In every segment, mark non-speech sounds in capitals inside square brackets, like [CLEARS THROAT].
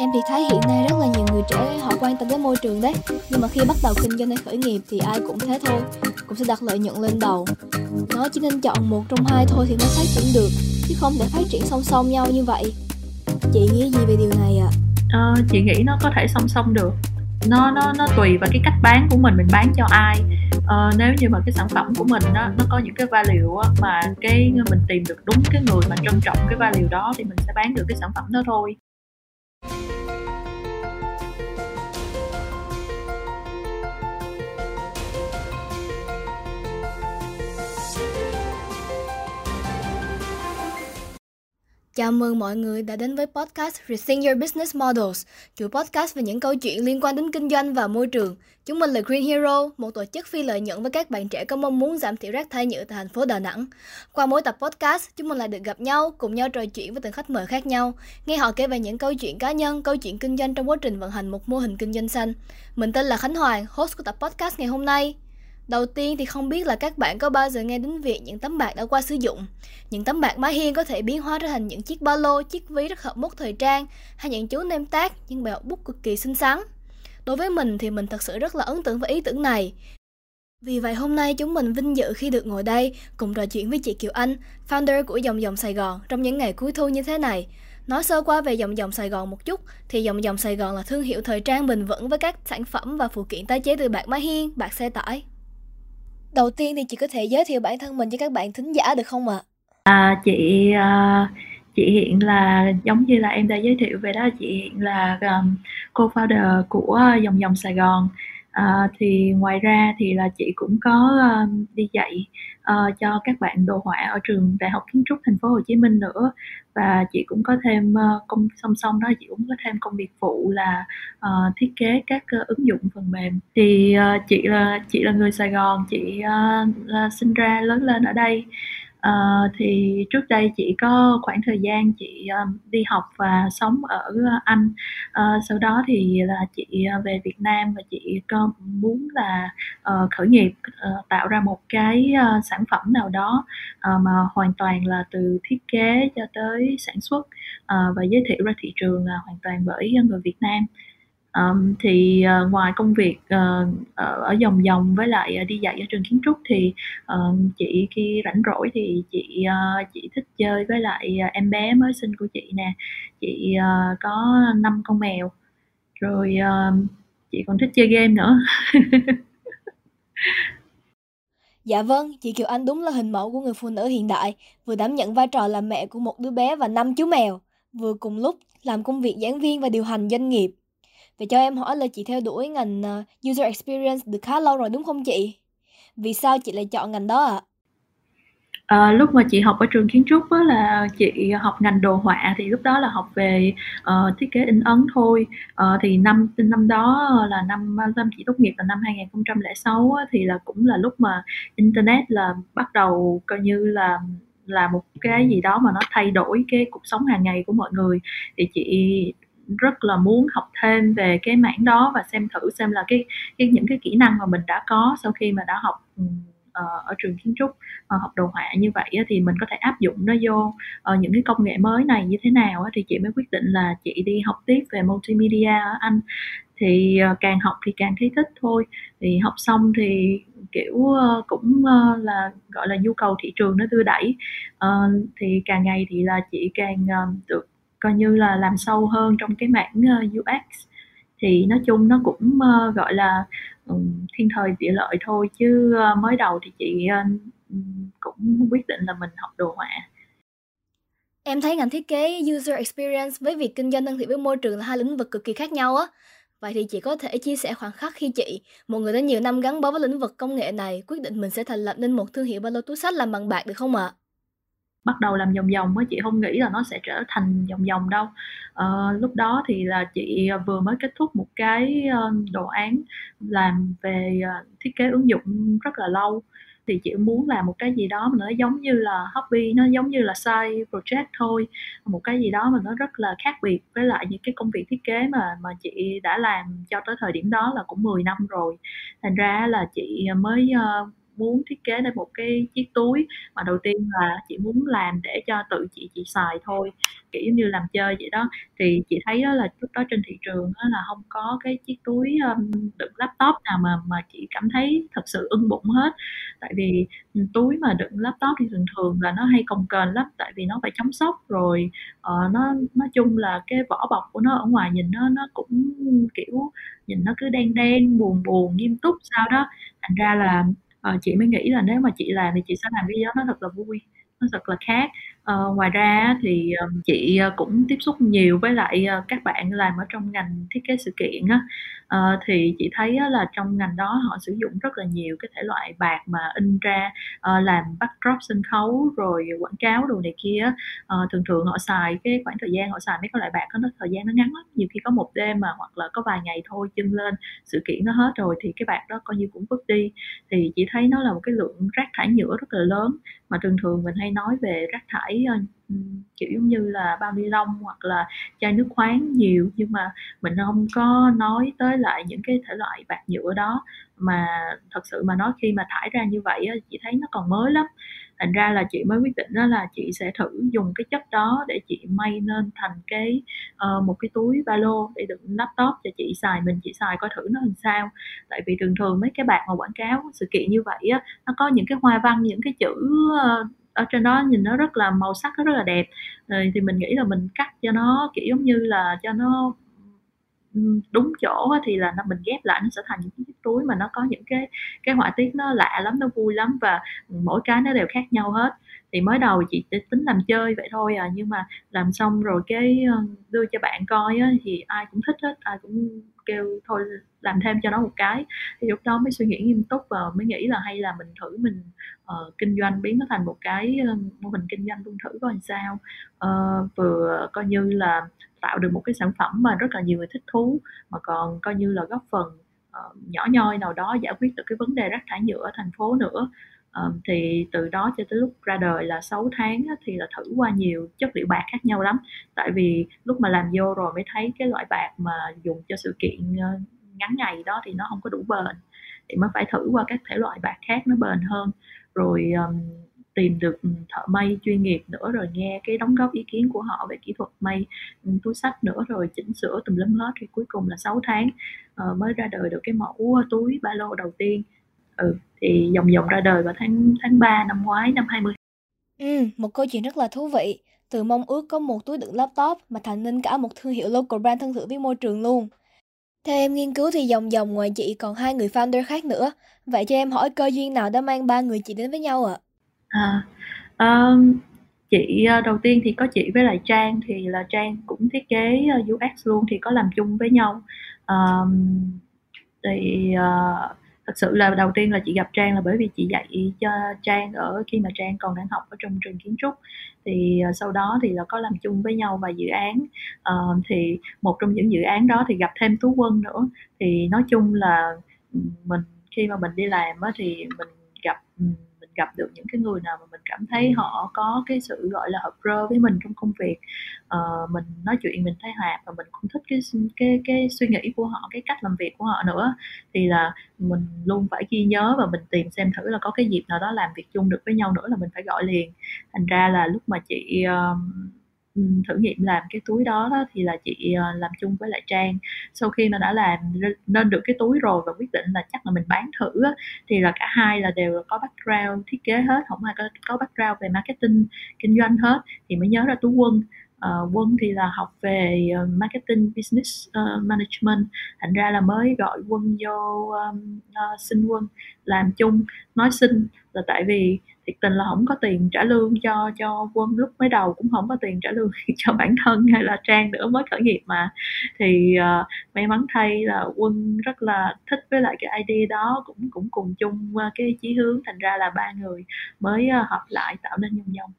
Em thì thấy hiện nay rất là nhiều người trẻ họ quan tâm đến môi trường đấy. Nhưng mà khi bắt đầu kinh doanh hay khởi nghiệp thì ai cũng thế thôi Cũng sẽ đặt lợi nhuận lên đầu. Nó chỉ nên chọn một trong hai thôi thì mới phát triển được Chứ không thể phát triển song song nhau như vậy. Chị nghĩ gì về điều này ạ? À? À, chị nghĩ nó có thể song song được. Nó nó nó tùy vào cái cách bán của mình mình bán cho ai. Ờ, nếu như mà cái sản phẩm của mình nó nó có những cái value á, mà cái mình tìm được đúng cái người mà trân trọng cái value đó thì mình sẽ bán được cái sản phẩm đó thôi. Chào mừng mọi người đã đến với podcast Rethink Your Business Models, chuỗi podcast về những câu chuyện liên quan đến kinh doanh và môi trường. Chúng mình là Green Hero, một tổ chức phi lợi nhuận với các bạn trẻ có mong muốn giảm thiểu rác thải nhựa tại thành phố Đà Nẵng. Qua mỗi tập podcast, chúng mình lại được gặp nhau, cùng nhau trò chuyện với từng khách mời khác nhau, nghe họ kể về những câu chuyện cá nhân, câu chuyện kinh doanh trong quá trình vận hành một mô hình kinh doanh xanh. Mình tên là Khánh Hoàng, host của tập podcast ngày hôm nay. Đầu tiên thì không biết là các bạn có bao giờ nghe đến việc những tấm bạc đã qua sử dụng. Những tấm bạc mái hiên có thể biến hóa trở thành những chiếc ba lô, chiếc ví rất hợp mốt thời trang hay những chú nem tác, những bài học bút cực kỳ xinh xắn. Đối với mình thì mình thật sự rất là ấn tượng với ý tưởng này. Vì vậy hôm nay chúng mình vinh dự khi được ngồi đây cùng trò chuyện với chị Kiều Anh, founder của Dòng Dòng Sài Gòn trong những ngày cuối thu như thế này. Nói sơ qua về Dòng Dòng Sài Gòn một chút thì Dòng Dòng Sài Gòn là thương hiệu thời trang bền vững với các sản phẩm và phụ kiện tái chế từ bạc mái hiên, bạc xe tải. Đầu tiên thì chị có thể giới thiệu bản thân mình cho các bạn thính giả được không ạ? À? à, chị uh, chị hiện là giống như là em đã giới thiệu về đó chị hiện là um, co-founder của dòng dòng Sài Gòn À, thì ngoài ra thì là chị cũng có uh, đi dạy uh, cho các bạn đồ họa ở trường Đại học Kiến trúc Thành phố Hồ Chí Minh nữa. Và chị cũng có thêm uh, công song song đó chị cũng có thêm công việc phụ là uh, thiết kế các uh, ứng dụng phần mềm. Thì uh, chị là chị là người Sài Gòn chị uh, là sinh ra lớn lên ở đây. Uh, thì trước đây chị có khoảng thời gian chị um, đi học và sống ở Anh. Uh, sau đó thì là chị về Việt Nam và chị có muốn là uh, khởi nghiệp uh, tạo ra một cái uh, sản phẩm nào đó uh, mà hoàn toàn là từ thiết kế cho tới sản xuất uh, và giới thiệu ra thị trường là hoàn toàn bởi người Việt Nam. Um, thì uh, ngoài công việc uh, ở vòng vòng với lại uh, đi dạy ở trường kiến trúc thì uh, chị khi rảnh rỗi thì chị uh, chị thích chơi với lại uh, em bé mới sinh của chị nè chị uh, có năm con mèo rồi uh, chị còn thích chơi game nữa [LAUGHS] Dạ vâng, chị Kiều Anh đúng là hình mẫu của người phụ nữ hiện đại, vừa đảm nhận vai trò là mẹ của một đứa bé và năm chú mèo, vừa cùng lúc làm công việc giảng viên và điều hành doanh nghiệp. Vậy cho em hỏi là chị theo đuổi ngành ờ, User Experience được khá lâu rồi đúng không chị? Vì sao chị lại chọn ngành đó ạ? À? À, lúc mà chị học ở trường kiến trúc á, là chị học ngành đồ họa thì lúc đó là học về uh, thiết kế in ấn thôi uh, thì năm năm đó là năm năm chị tốt nghiệp là năm 2006 á, thì là cũng là lúc mà internet là bắt đầu coi như là là một cái gì đó mà nó thay đổi cái cuộc sống hàng ngày của mọi người thì chị rất là muốn học thêm về cái mảng đó và xem thử xem là cái, cái những cái kỹ năng mà mình đã có sau khi mà đã học ừ, ờ, ở trường kiến trúc ờ, học đồ họa như vậy thì mình có thể áp dụng nó vô ờ, những cái công nghệ mới này như thế nào thì chị mới quyết định là chị đi học tiếp về multimedia ở Anh. Thì càng học thì càng thấy thích thôi. Thì học xong thì kiểu cũng là gọi là nhu cầu thị trường nó đưa đẩy. Thì càng ngày thì là chị càng được coi như là làm sâu hơn trong cái mảng ờ, UX thì nói chung nó cũng ờ, gọi là thiên thời địa lợi thôi chứ ờ, mới đầu thì chị cũng quyết định là mình học đồ họa Em thấy ngành thiết kế user experience với việc kinh doanh thân thiện với môi trường là hai lĩnh vực cực kỳ khác nhau á. Vậy thì chị có thể chia sẻ khoảng khắc khi chị, một người đã nhiều năm gắn bó với lĩnh vực công nghệ này, quyết định mình sẽ thành lập nên một thương hiệu ba lô túi sách làm bằng bạc được không ạ? À? Bắt đầu làm vòng vòng á chị không nghĩ là nó sẽ trở thành vòng vòng đâu. À, lúc đó thì là chị ờ, vừa mới kết thúc một cái ờ, đồ án làm về thiết kế ứng dụng rất là lâu. Thì chị muốn làm một cái gì đó mà nó giống như là hobby nó giống như là side project thôi. Một cái gì đó mà nó rất là khác biệt với lại những cái công việc thiết kế mà mà chị đã làm cho tới thời điểm đó là cũng 10 năm rồi. Thành ra là chị mới uh, muốn thiết kế ra một cái chiếc túi mà đầu tiên là chị muốn làm để cho tự chị chị xài thôi kiểu như làm chơi vậy đó. Thì chị thấy đó là lúc đó trên thị trường đó là không có cái chiếc túi um, đựng laptop nào mà mà chị cảm thấy thật sự ưng bụng hết. Tại vì túi mà đựng laptop thì thường thường là nó hay cồng kềnh lắm tại vì nó phải chống sốc rồi uh, nó nói chung là cái vỏ bọc của nó ở ngoài nhìn nó nó cũng kiểu nhìn nó cứ đen đen buồn buồn nghiêm túc sao đó. Thành ra là uh, chị mới nghĩ là nếu mà chị làm thì chị sẽ làm cái đó nó thật là vui nó thật là khác. Ờ, ngoài ra thì, chị, ờ, cũng tiếp xúc nhiều với lại, ờ, các bạn làm ở trong ngành thiết kế sự kiện á, Ờ, thì chị thấy uh, là trong ngành đó họ sử dụng rất là nhiều cái thể loại bạc mà in ra, uh, làm backdrop sân khấu rồi quảng cáo đồ này kia uh, thường thường họ xài cái khoảng thời gian họ xài mấy cái loại bạc có nó thời gian nó ngắn lắm, nhiều khi có một đêm mà hoặc là có vài ngày thôi chân lên, sự kiện nó hết rồi thì cái bạc đó coi như cũng vứt đi. Thì chị thấy nó là một cái lượng rác thải nhựa rất là lớn, mà thường thường mình hay nói về rác thải uh, kiểu giống như là bao ni lông hoặc là chai nước khoáng nhiều nhưng mà mình không có nói tới lại những cái thể loại bạc nhựa đó. Mà thật sự mà nói khi mà thải ra như vậy á, chị thấy nó còn mới lắm. Thành ra là chị mới quyết định đó là chị sẽ thử dùng cái chất đó để chị may nên thành cái uh, một cái túi ba lô để đựng laptop cho chị xài mình chị xài coi thử nó làm sao. Tại vì thường thường mấy cái bạc mà quảng cáo sự kiện như vậy á nó có những cái hoa văn những cái chữ uh, ở trên đó nhìn nó rất là màu sắc nó rất là đẹp. Rồi thì mình nghĩ là mình cắt cho nó kiểu giống như là cho nó đúng chỗ thì là nó mình ghép lại nó sẽ thành những chiếc túi mà nó có những cái cái họa tiết nó lạ lắm nó vui lắm và mỗi cái nó đều khác nhau hết. Thì mới đầu chị tính làm chơi vậy thôi à nhưng mà làm xong rồi cái đưa cho bạn coi á, thì ai cũng thích hết ai cũng kêu thôi làm thêm cho nó một cái. Thì lúc đó mới suy nghĩ nghiêm túc và mới nghĩ là hay là mình thử mình uh, kinh doanh biến nó thành một cái ờ, mô hình kinh doanh luôn thử coi làm sao. Uh, vừa coi như là tạo được một cái sản phẩm mà rất là nhiều người thích thú mà còn coi như là góp phần uh, nhỏ nhoi nào đó giải quyết được cái vấn đề rác thải nhựa ở thành phố nữa um, thì từ đó cho tới lúc ra đời là 6 tháng á, thì là thử qua nhiều chất liệu bạc khác nhau lắm. Tại vì lúc mà làm vô rồi mới thấy cái loại bạc mà dùng cho sự kiện ờ, ngắn ngày đó thì nó không có đủ bền. Thì mới phải thử qua các thể loại bạc khác nó bền hơn. Rồi um, tìm được thợ may chuyên nghiệp nữa rồi nghe cái đóng góp ý kiến của họ về kỹ thuật may túi sách nữa rồi chỉnh sửa tùm lum hết thì cuối cùng là 6 tháng uh, mới ra đời được cái mẫu túi ba lô đầu tiên ừ thì dòng dòng ra đời vào tháng tháng 3 năm ngoái năm 20 Ừ, một câu chuyện rất là thú vị. Từ mong ước có một túi đựng laptop mà thành nên cả một thương hiệu local brand thân thiện với môi trường luôn. Theo em nghiên cứu thì dòng dòng ngoài chị còn hai người founder khác nữa. Vậy cho em hỏi cơ duyên nào đã mang ba người chị đến với nhau ạ? À? À, um, chị ờ, đầu tiên thì có chị với lại Trang thì là Trang cũng thiết kế ờ, UX luôn thì có làm chung với nhau. Um, thì uh, thật sự là đầu tiên là chị gặp Trang là bởi vì chị dạy cho Trang ở khi mà Trang còn đang học ở trong trường kiến trúc. Thì ờ, sau đó thì là có làm chung với nhau vài dự án. Uh, thì một trong những dự án đó thì gặp thêm Tú Quân nữa. Thì nói chung là mình khi mà mình đi làm á, thì mình gặp gặp được những cái người nào mà mình cảm thấy họ có cái sự gọi là hợp rơ với mình trong công việc. Uh, mình nói chuyện mình thấy hòa và mình cũng thích cái cái cái suy nghĩ của họ cái cách làm việc của họ nữa thì là mình luôn phải ghi nhớ và mình tìm xem thử là có cái dịp nào đó làm việc chung được với nhau nữa là mình phải gọi liền. Thành ra là lúc mà chị uh, thử nghiệm làm cái túi đó, đó thì là chị ờ, làm chung với lại Trang. Sau khi mà đã làm nên được cái túi rồi và quyết định là chắc là mình bán thử á, thì là cả hai là đều có background thiết kế hết không ai có, có background về marketing kinh doanh hết thì mới nhớ ra túi quân uh, quân thì là học về uh, marketing business uh, management. Thành ra là mới gọi quân vô um, uh, xin quân làm chung nói xin. Là tại vì thiệt tình là không có tiền trả lương cho cho quân lúc mới đầu cũng không có tiền trả lương [LAUGHS] cho bản thân hay là trang nữa mới khởi nghiệp mà. Thì uh, may mắn thay là quân rất là thích với lại cái idea đó cũng cũng cùng chung uh, cái chí hướng. Thành ra là ba người mới uh, hợp lại tạo nên dòng dòng.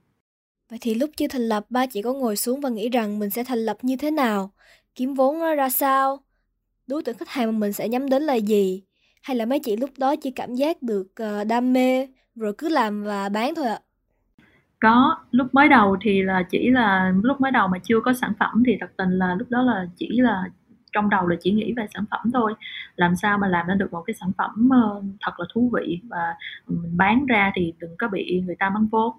Vậy thì lúc chưa thành lập ba chị có ngồi xuống và nghĩ rằng mình sẽ thành lập như thế nào? Kiếm vốn ra sao? Đối tượng khách hàng mà mình sẽ nhắm đến là gì? Hay là mấy chị lúc đó chỉ cảm giác được ờ, đam mê rồi cứ làm và bán thôi ạ? Có, lúc mới đầu thì là chỉ là lúc mới đầu mà chưa có sản phẩm thì thật tình là lúc đó là chỉ là trong đầu là chỉ nghĩ về sản phẩm thôi làm sao mà làm ra được một cái sản phẩm ờ, thật là thú vị và mình bán ra thì đừng có bị người ta mắng vốn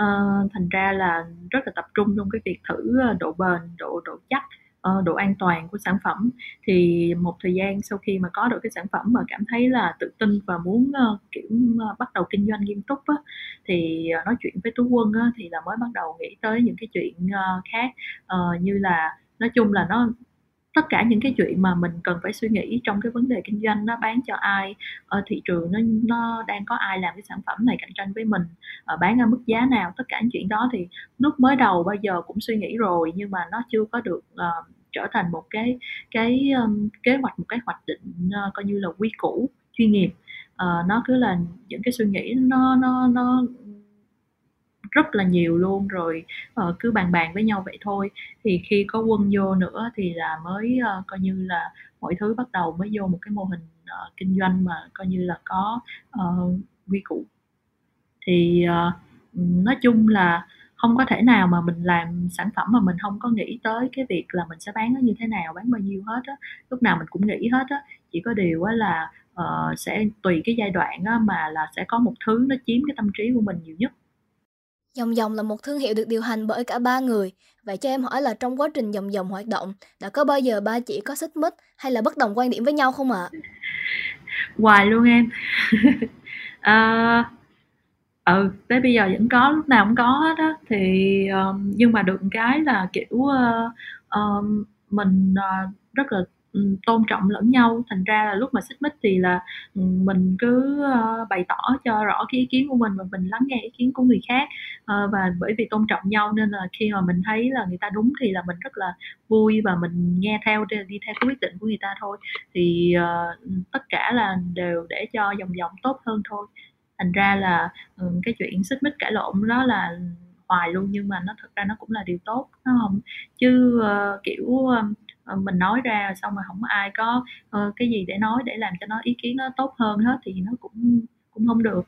uh, thành ra là rất là tập trung trong cái việc thử ờ, độ bền độ độ chắc uh, độ an toàn của sản phẩm. Thì một thời gian sau khi mà có được cái sản phẩm mà cảm thấy là tự tin và muốn uh, kiểu uh, bắt đầu kinh doanh nghiêm túc á, thì uh, nói chuyện với tú quân á, thì là mới bắt đầu nghĩ tới những cái chuyện uh, khác. Uh, như là nói chung là nó tất cả những cái chuyện mà mình cần phải suy nghĩ trong cái vấn đề kinh doanh nó bán cho ai ở thị trường nó nó đang có ai làm cái sản phẩm này cạnh tranh với mình ở bán ở mức giá nào tất cả những chuyện đó thì lúc mới đầu bao giờ cũng suy nghĩ rồi nhưng mà nó chưa có được uh, trở thành một cái cái um, kế hoạch một cái hoạch định uh, coi như là quy củ chuyên nghiệp. Uh, nó cứ là những cái suy nghĩ nó nó nó rất là nhiều luôn rồi uh, cứ bàn bàn với nhau vậy thôi. Thì khi có quân vô nữa thì là mới uh, coi như là mọi thứ bắt đầu mới vô một cái mô hình uh, kinh doanh mà coi như là có uh, quy củ. Thì uh, nói chung là không có thể nào mà mình làm sản phẩm mà mình không có nghĩ tới cái việc là mình sẽ bán nó như thế nào bán bao nhiêu hết á. Lúc nào mình cũng nghĩ hết á. Chỉ có điều á là uh, sẽ tùy cái giai đoạn á mà là sẽ có một thứ nó chiếm cái tâm trí của mình nhiều nhất. Dòng dòng là một thương hiệu được điều hành bởi cả ba người. Vậy cho em hỏi là trong quá trình dòng dòng hoạt động, đã có bao giờ ba chị có xích mích hay là bất đồng quan điểm với nhau không ạ? À? Hoài luôn em. à, [LAUGHS] ừ, tới bây giờ vẫn có, lúc nào cũng có hết á. Thì um, nhưng mà được cái là kiểu uh, um, mình uh, rất là Ừ, tôn trọng lẫn nhau. Thành ra là lúc mà xích mích thì là ừ, mình cứ ờ, bày tỏ cho rõ cái ý kiến của mình và mình lắng nghe ý kiến của người khác. Ờ, và bởi vì tôn trọng nhau nên là khi mà mình thấy là người ta đúng thì là mình rất là vui và mình nghe theo đi theo cái quyết định của người ta thôi. Thì ờ, ừ, tất cả là đều để cho dòng dòng tốt hơn thôi. Thành ra là cái chuyện xích mích cãi lộn đó là hoài luôn nhưng mà nó thật ra nó cũng là điều tốt nó không chứ uh, kiểu uh, Ờ, mình nói ra xong mà không ai có uh, cái gì để nói để làm cho nó ý kiến nó tốt hơn hết thì nó cũng cũng không được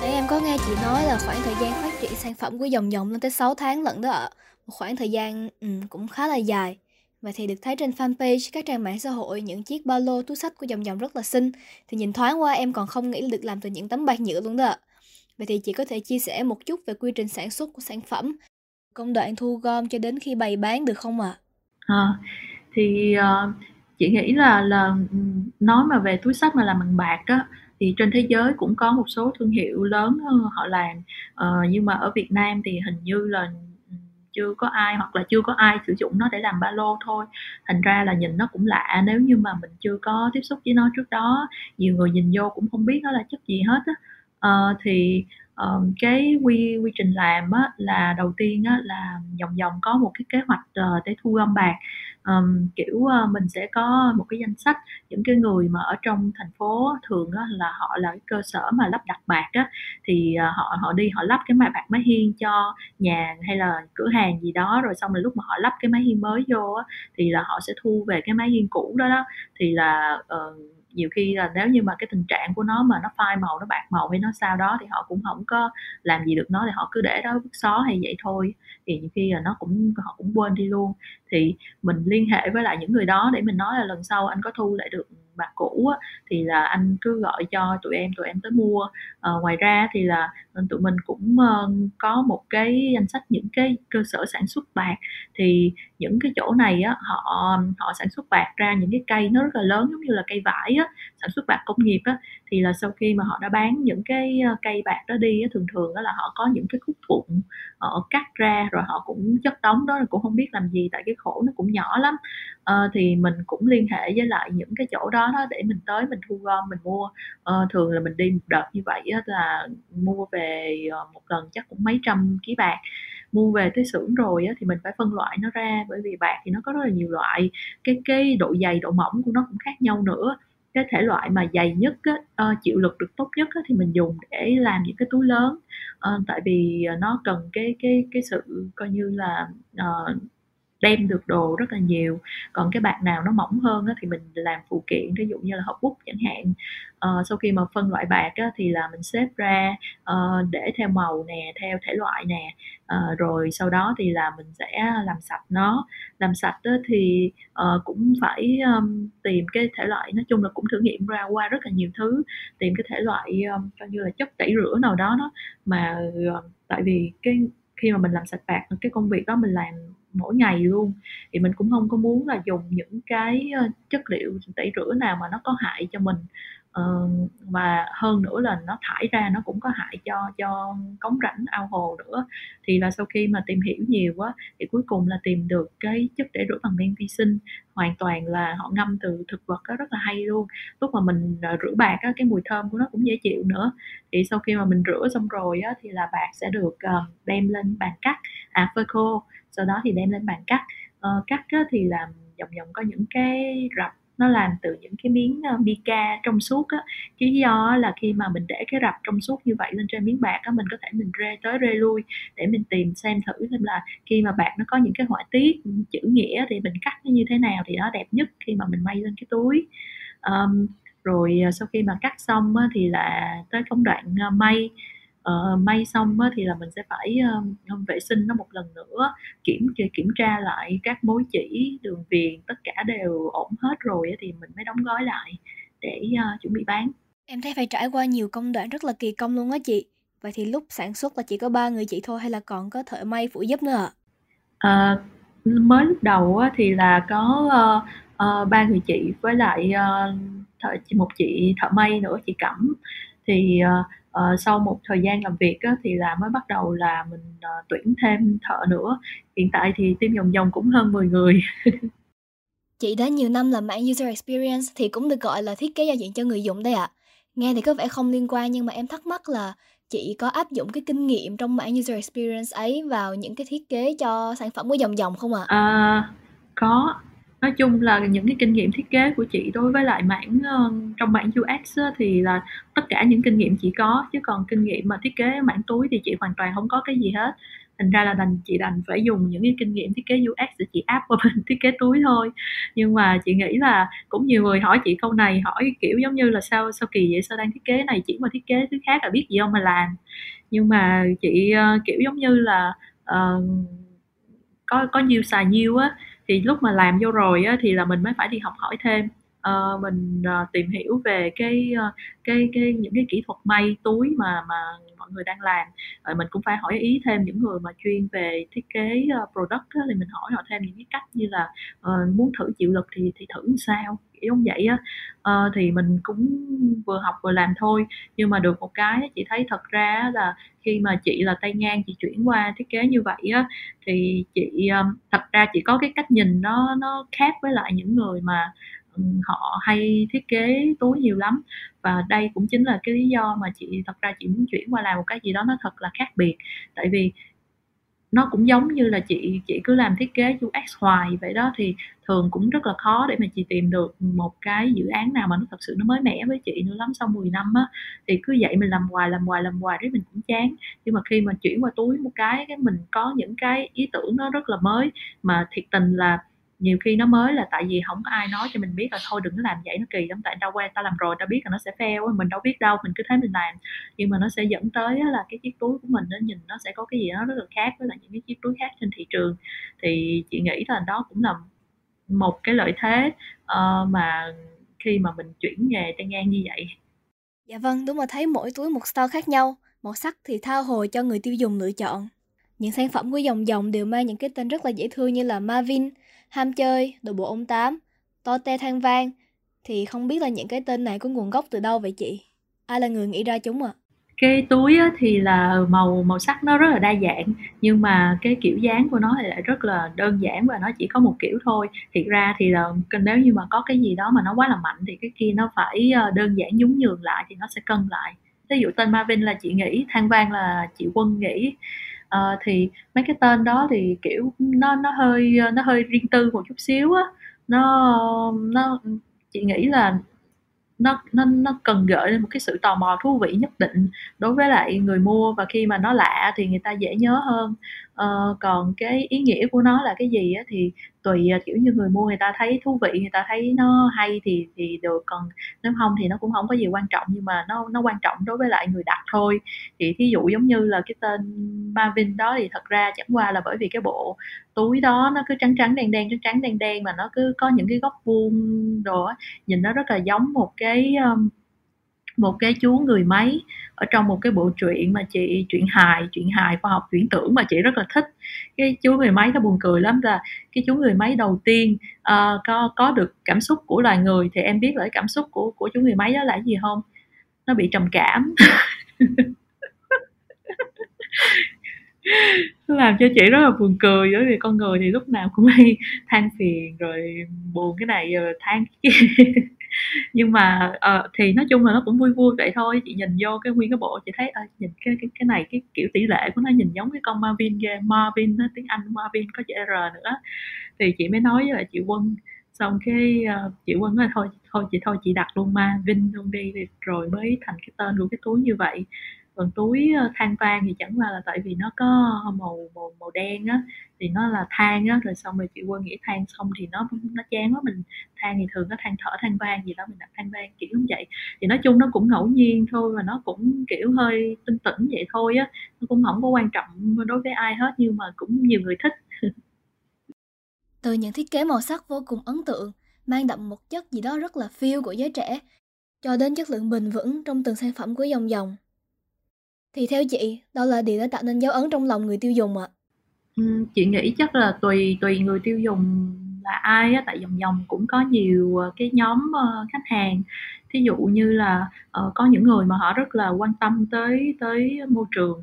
Nãy em có nghe chị nói là khoảng thời gian phát triển sản phẩm của dòng dòng lên tới 6 tháng lận đó ạ. Một khoảng thời gian ừ, cũng khá là dài. Và thì được thấy trên fanpage các trang mạng xã hội những chiếc ba lô túi sách của dòng dòng rất là xinh. Thì nhìn thoáng qua em còn không nghĩ được làm từ những tấm bạc nhựa luôn đó. Vậy thì chị có thể chia sẻ một chút về quy trình sản xuất của sản phẩm, công đoạn thu gom cho đến khi bày bán được không ạ? À? à, thì uh, chị nghĩ là là ừ, nói mà về túi sách mà làm bằng bạc á thì trên thế giới cũng có một số thương hiệu lớn họ làm uh, nhưng mà ở Việt Nam thì hình như là chưa có ai hoặc là chưa có ai sử dụng nó để làm ba lô thôi. Thành ra là nhìn nó cũng lạ nếu như mà mình chưa có tiếp xúc với nó trước đó nhiều người nhìn vô cũng không biết nó là chất gì hết á. Uh, thì uh, cái quy quy trình làm á, là đầu tiên á, là dòng dòng có một cái kế hoạch uh, để thu gom bạc um, kiểu uh, mình sẽ có một cái danh sách những cái người mà ở trong thành phố thường á, là họ là cái cơ sở mà lắp đặt bạc á. Thì uh, họ họ đi họ lắp cái máy bạc máy hiên cho nhà hay là cửa hàng gì đó rồi xong rồi lúc mà họ lắp cái máy hiên mới vô á thì là họ sẽ thu về cái máy hiên cũ đó đó. Thì là uh, nhiều khi là nếu như mà cái tình trạng của nó mà nó phai màu nó bạc màu hay nó sao đó thì họ cũng không có làm gì được nó thì họ cứ để đó vứt xó hay vậy thôi. Thì nhiều khi là nó cũng họ cũng quên đi luôn. Thì mình liên hệ với lại những người đó để mình nói là lần sau anh có thu lại được bạc cũ á, thì là anh cứ gọi cho tụi em tụi em tới mua. À, ngoài ra thì là ờ, tụi mình cũng uh, có một cái danh sách những cái cơ sở sản xuất bạc. Thì những cái chỗ này á họ họ sản xuất bạc ra những cái cây nó rất là lớn giống như là cây vải á sản xuất bạc công nghiệp á thì là sau khi mà họ đã bán những cái ờ, cây bạc đó đi á, thường thường đó là họ có những cái khúc vụn họ ờ, cắt ra rồi họ cũng chất đóng đó cũng không biết làm gì tại cái khổ nó cũng nhỏ lắm. À, thì mình cũng liên hệ với lại những cái chỗ đó đó để mình tới mình thu gom mình mua. À, thường là mình đi một đợt như vậy á, là mua về một lần chắc cũng mấy trăm ký bạc. Mua về tới xưởng rồi á, thì mình phải phân loại nó ra bởi vì bạc thì nó có rất là nhiều loại cái cái độ dày độ mỏng của nó cũng khác nhau nữa cái thể loại mà dày nhất á, uh, chịu lực được tốt nhất á, thì mình dùng để làm những cái túi lớn. Uh, tại vì ờ, nó cần cái cái cái sự coi như là uh, đem được đồ rất là nhiều. Còn cái bạc nào nó mỏng hơn á, thì mình làm phụ kiện ví dụ như là hộp bút chẳng hạn. Uh, sau khi mà phân loại bạc á, thì là mình xếp ra uh, để theo màu nè theo thể loại nè. Uh, rồi sau đó thì là mình sẽ làm sạch nó. Làm sạch á, thì uh, cũng phải um, tìm cái thể loại nói chung là cũng thử nghiệm ra qua rất là nhiều thứ. Tìm cái thể loại um, coi như là chất tẩy rửa nào đó đó mà uh, tại vì cái khi mà mình làm sạch bạc, cái công việc đó mình làm mỗi ngày luôn. Thì mình cũng không có muốn là dùng những cái ờ, chất liệu, tẩy rửa nào mà nó có hại cho mình uh, và hơn nữa là nó thải ra nó cũng có hại cho cho cống rãnh ao hồ nữa. Thì là sau khi mà tìm hiểu nhiều quá thì cuối cùng là tìm được cái chất để rửa bằng men vi sinh. Hoàn toàn là họ ngâm từ thực vật đó rất là hay luôn. Lúc mà mình ờ, rửa bạc á, cái mùi thơm của nó cũng dễ chịu nữa. Thì sau khi mà mình rửa xong rồi á, thì là bạc sẽ được uh, đem lên bàn cắt. À phơi khô. Sau đó thì đem lên bàn cắt. Uh, cắt á, thì làm vòng vòng có những cái rập nó làm từ những cái miếng ờ, mica trong suốt á. Chứ do là khi mà mình để cái rập trong suốt như vậy lên trên miếng bạc á mình có thể mình rê tới rê lui để mình tìm xem thử xem là khi mà bạc nó có những cái họa tiết ừ, chữ nghĩa thì mình cắt nó như thế nào thì nó đẹp nhất khi mà mình may lên cái túi. Um, rồi ờ, sau khi mà cắt xong á, thì là tới công đoạn ờ, may uh, may xong á, thì là mình sẽ phải uh, vệ sinh nó một lần nữa kiểm kiểm tra lại các mối chỉ đường viền tất cả đều ổn hết rồi á, thì mình mới đóng gói lại để uh, chuẩn bị bán. Em thấy phải trải qua nhiều công đoạn rất là kỳ công luôn á chị. Vậy thì lúc sản xuất là chỉ có ba người chị thôi hay là còn có thợ may phụ giúp nữa ạ? Uh, mới lúc đầu á, thì là có uh, uh, ba người chị với lại uh, thợ, một chị thợ may nữa chị cẩm. Thì uh, uh, sau một thời gian làm việc á, thì là mới bắt đầu là mình uh, tuyển thêm thợ nữa hiện tại thì team vòng vòng cũng hơn 10 người [LAUGHS] chị đã nhiều năm làm mảng user experience thì cũng được gọi là thiết kế giao diện cho người dùng đây ạ à. nghe thì có vẻ không liên quan nhưng mà em thắc mắc là chị có áp dụng cái kinh nghiệm trong mảng user experience ấy vào những cái thiết kế cho sản phẩm của dòng dòng không ạ? À? à, có nói chung là những cái kinh nghiệm thiết kế của chị đối với lại mảng uh, trong mảng UX á, thì là tất cả những kinh nghiệm chị có chứ còn kinh nghiệm mà thiết kế mảng túi thì chị hoàn toàn không có cái gì hết. Thành ra là đành chị đành phải dùng những cái kinh nghiệm thiết kế UX để chị áp vào bên [LAUGHS] thiết kế túi thôi. Nhưng mà chị nghĩ là cũng nhiều người hỏi chị câu này hỏi kiểu giống như là sao sao kỳ vậy sao đang thiết kế này chỉ mà thiết kế thứ khác là biết gì không mà làm. Nhưng mà chị uh, kiểu giống như là uh, có có nhiều xài nhiều á thì lúc mà làm vô rồi á, thì là mình mới phải đi học hỏi thêm uh, mình uh, tìm hiểu về cái uh, cái cái những cái kỹ thuật may túi mà mà mọi người đang làm. Rồi mình cũng phải hỏi ý thêm những người mà chuyên về thiết kế uh, product á, thì mình hỏi họ thêm những cái cách như là uh, muốn thử chịu lực thì thì thử sao kiểu vậy á. Uh, thì mình cũng vừa học vừa làm thôi nhưng mà được một cái chị thấy thật ra là khi mà chị là tay ngang chị chuyển qua thiết kế như vậy á thì chị um, thật ra chị có cái cách nhìn nó nó khác với lại những người mà họ hay thiết kế túi nhiều lắm. Và đây cũng chính là cái lý do mà chị, thật ra chị muốn chuyển qua làm một cái gì đó nó thật là khác biệt. Tại vì nó cũng giống như là chị chị cứ làm thiết kế UX hoài vậy đó, thì thường cũng rất là khó để mà chị tìm được một cái dự án nào mà nó thật sự nó mới mẻ với chị nữa lắm. Sau 10 năm á, thì cứ vậy mình làm hoài làm hoài làm hoài đấy mình cũng chán. Nhưng mà khi mà chuyển qua túi một cái cái mình có những cái ý tưởng nó rất là mới, mà thiệt tình là nhiều khi nó mới là tại vì không có ai nói cho mình biết là thôi đừng làm vậy nó kỳ lắm tại tao quen tao làm rồi tao biết là nó sẽ fail mình đâu biết đâu mình cứ thấy mình làm. Nhưng mà nó sẽ dẫn tới là cái chiếc túi của mình nó nhìn nó sẽ có cái gì đó rất là khác với lại những cái chiếc túi khác trên thị trường. Thì chị nghĩ là đó cũng là một cái lợi thế uh, mà khi mà mình chuyển nghề tay ngang như vậy. Dạ vâng đúng là thấy mỗi túi một style khác nhau màu sắc thì tha hồ cho người tiêu dùng lựa chọn. Những sản phẩm của dòng dòng đều mang những cái tên rất là dễ thương như là Marvin, ham chơi, đồ bộ ông tám, to te than vang, thì không biết là những cái tên này có nguồn gốc từ đâu vậy chị? Ai là người nghĩ ra chúng ạ? À? Cái túi á, thì là màu màu sắc nó rất là đa dạng nhưng mà cái kiểu dáng của nó thì lại rất là đơn giản và nó chỉ có một kiểu thôi. Thiệt ra thì là nếu như mà có cái gì đó mà nó quá là mạnh thì cái kia nó phải ờ, đơn giản nhún nhường lại thì nó sẽ cân lại. Ví dụ tên Marvin là chị nghĩ, than vang là chị Quân nghĩ uh, thì mấy cái tên đó thì kiểu nó nó hơi ờ, nó hơi riêng tư một chút xíu á. Nó nó chị nghĩ là nó nó nó cần gợi lên một cái sự tò mò thú vị nhất định đối với lại người mua và khi mà nó lạ thì người ta dễ nhớ hơn. Uh, còn cái ý nghĩa của nó là cái gì á thì tùy à, kiểu như người mua người ta thấy thú vị người ta thấy nó hay thì thì được còn nếu không thì nó cũng không có gì quan trọng nhưng mà nó nó quan trọng đối với lại người đặt thôi. Thì thí dụ giống như là cái tên Marvin đó thì thật ra chẳng qua là bởi vì cái bộ túi đó nó cứ trắng trắng đen đen trắng trắng đen đen mà nó cứ có những cái góc vuông đồ á nhìn nó rất là giống một cái um, một cái chú người máy ở trong một cái bộ truyện mà chị truyện hài truyện hài khoa học viễn tưởng mà chị rất là thích. Cái chú người máy nó buồn cười lắm là cái chú người máy đầu tiên uh, có có được cảm xúc của loài người thì em biết là cảm xúc của của chú người máy đó là gì không? Nó bị trầm cảm. [LAUGHS] Làm cho chị rất là buồn cười bởi vì con người thì lúc nào cũng hay than phiền rồi buồn cái này rồi than cái kia. [LAUGHS] nhưng mà uh, thì nói chung là nó cũng vui vui vậy thôi. Chị nhìn vô cái nguyên cái bộ chị thấy uh, nhìn cái cái cái này cái kiểu tỷ lệ của nó nhìn giống cái con Marvin ghê. Marvin đó, tiếng Anh Marvin có chữ R nữa. Thì chị mới nói với lại chị Quân. Xong cái uh, chị Quân nói thôi thôi chị thôi chị đặt luôn Marvin luôn đi. Rồi mới thành cái tên của cái túi như vậy còn túi ờ, than vang thì chẳng qua là tại vì nó có màu màu màu đen á, thì nó là than á, rồi xong rồi chị quân nghĩ than xong thì nó nó chán quá, mình than thì thường có than thở, than vang gì đó, mình đặt than vang kiểu như vậy. Thì nói chung nó cũng ngẫu nhiên thôi và nó cũng kiểu hơi tinh tĩnh vậy thôi á, nó cũng không có quan trọng đối với ai hết nhưng mà cũng nhiều người thích. Từ những thiết kế màu sắc vô cùng ấn tượng, mang đậm một chất gì đó rất là feel của giới trẻ, cho đến chất lượng bền vững trong từng sản phẩm của dòng dòng thì theo chị, đâu là điều đã tạo nên dấu ấn trong lòng người tiêu dùng ạ? Ừ, chị nghĩ chắc là tùy tùy người tiêu dùng là ai á, tại dòng dòng cũng có nhiều ờ, cái nhóm ờ, khách hàng thí dụ như là uh, có những người mà họ rất là quan tâm tới tới môi trường